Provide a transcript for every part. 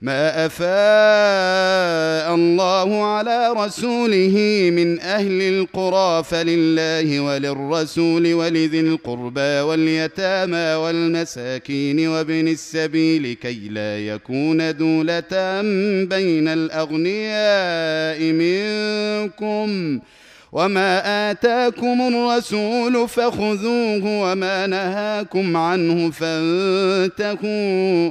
ما أفاء الله على رسوله من أهل القرى فلله وللرسول ولذي القربى واليتامى والمساكين وابن السبيل كي لا يكون دولة بين الأغنياء منكم. وما آتاكم الرسول فخذوه وما نهاكم عنه فانتهوا.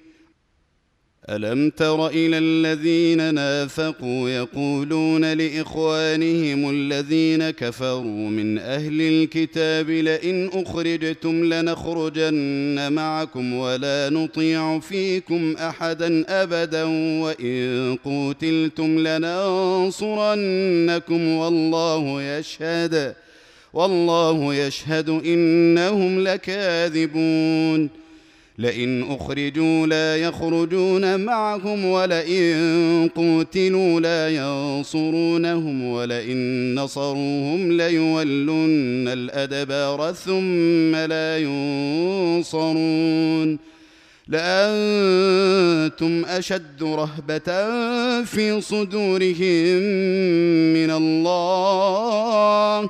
ألم تر إلى الذين نافقوا يقولون لإخوانهم الذين كفروا من أهل الكتاب لئن أخرجتم لنخرجن معكم ولا نطيع فيكم أحدا أبدا وإن قوتلتم لننصرنكم والله يشهد والله يشهد إنهم لكاذبون لئن أخرجوا لا يخرجون معهم ولئن قوتلوا لا ينصرونهم ولئن نصروهم ليولن الأدبار ثم لا ينصرون لأنتم أشد رهبة في صدورهم من الله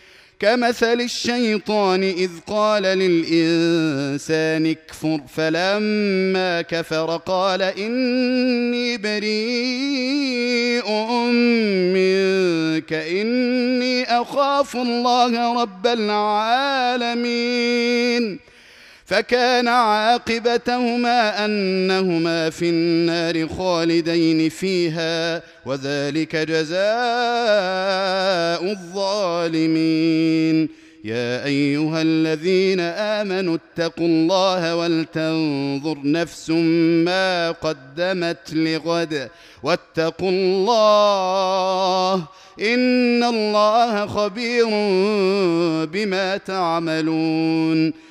كمثل الشيطان إذ قال للإنسان اكفر فلما كفر قال إني بريء منك إني أخاف الله رب العالمين. فكان عاقبتهما أنهما في النار خالدين فيها وذلك جزاء الظالمين. يا أيها الذين آمنوا اتقوا الله ولتنظر نفس ما قدمت لغد. واتقوا الله إن الله خبير بما تعملون.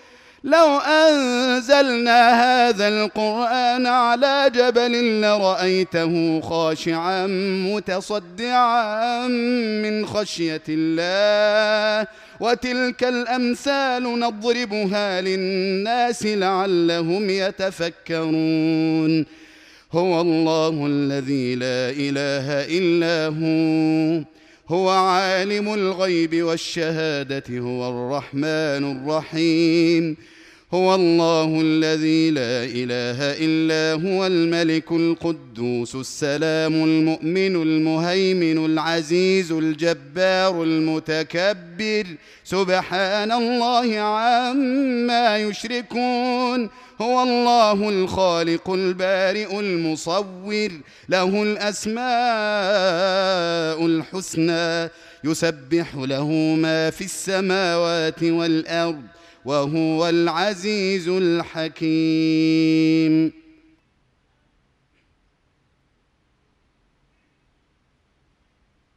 لو أنزلنا هذا القرآن على جبل لرأيته خاشعا متصدعا من خشية الله. وتلك الأمثال نضربها للناس لعلهم يتفكرون. هو الله الذي لا إله إلا هو. هو عالم الغيب والشهادة هو الرحمن الرحيم. هو الله الذي لا إله إلا هو الملك القدوس السلام المؤمن المهيمن العزيز الجبار المتكبر. سبحان الله عما يشركون. هو الله الخالق البارئ المصور. له الأسماء الحسنى. يسبح له ما في السماوات والأرض. وهو العزيز الحكيم.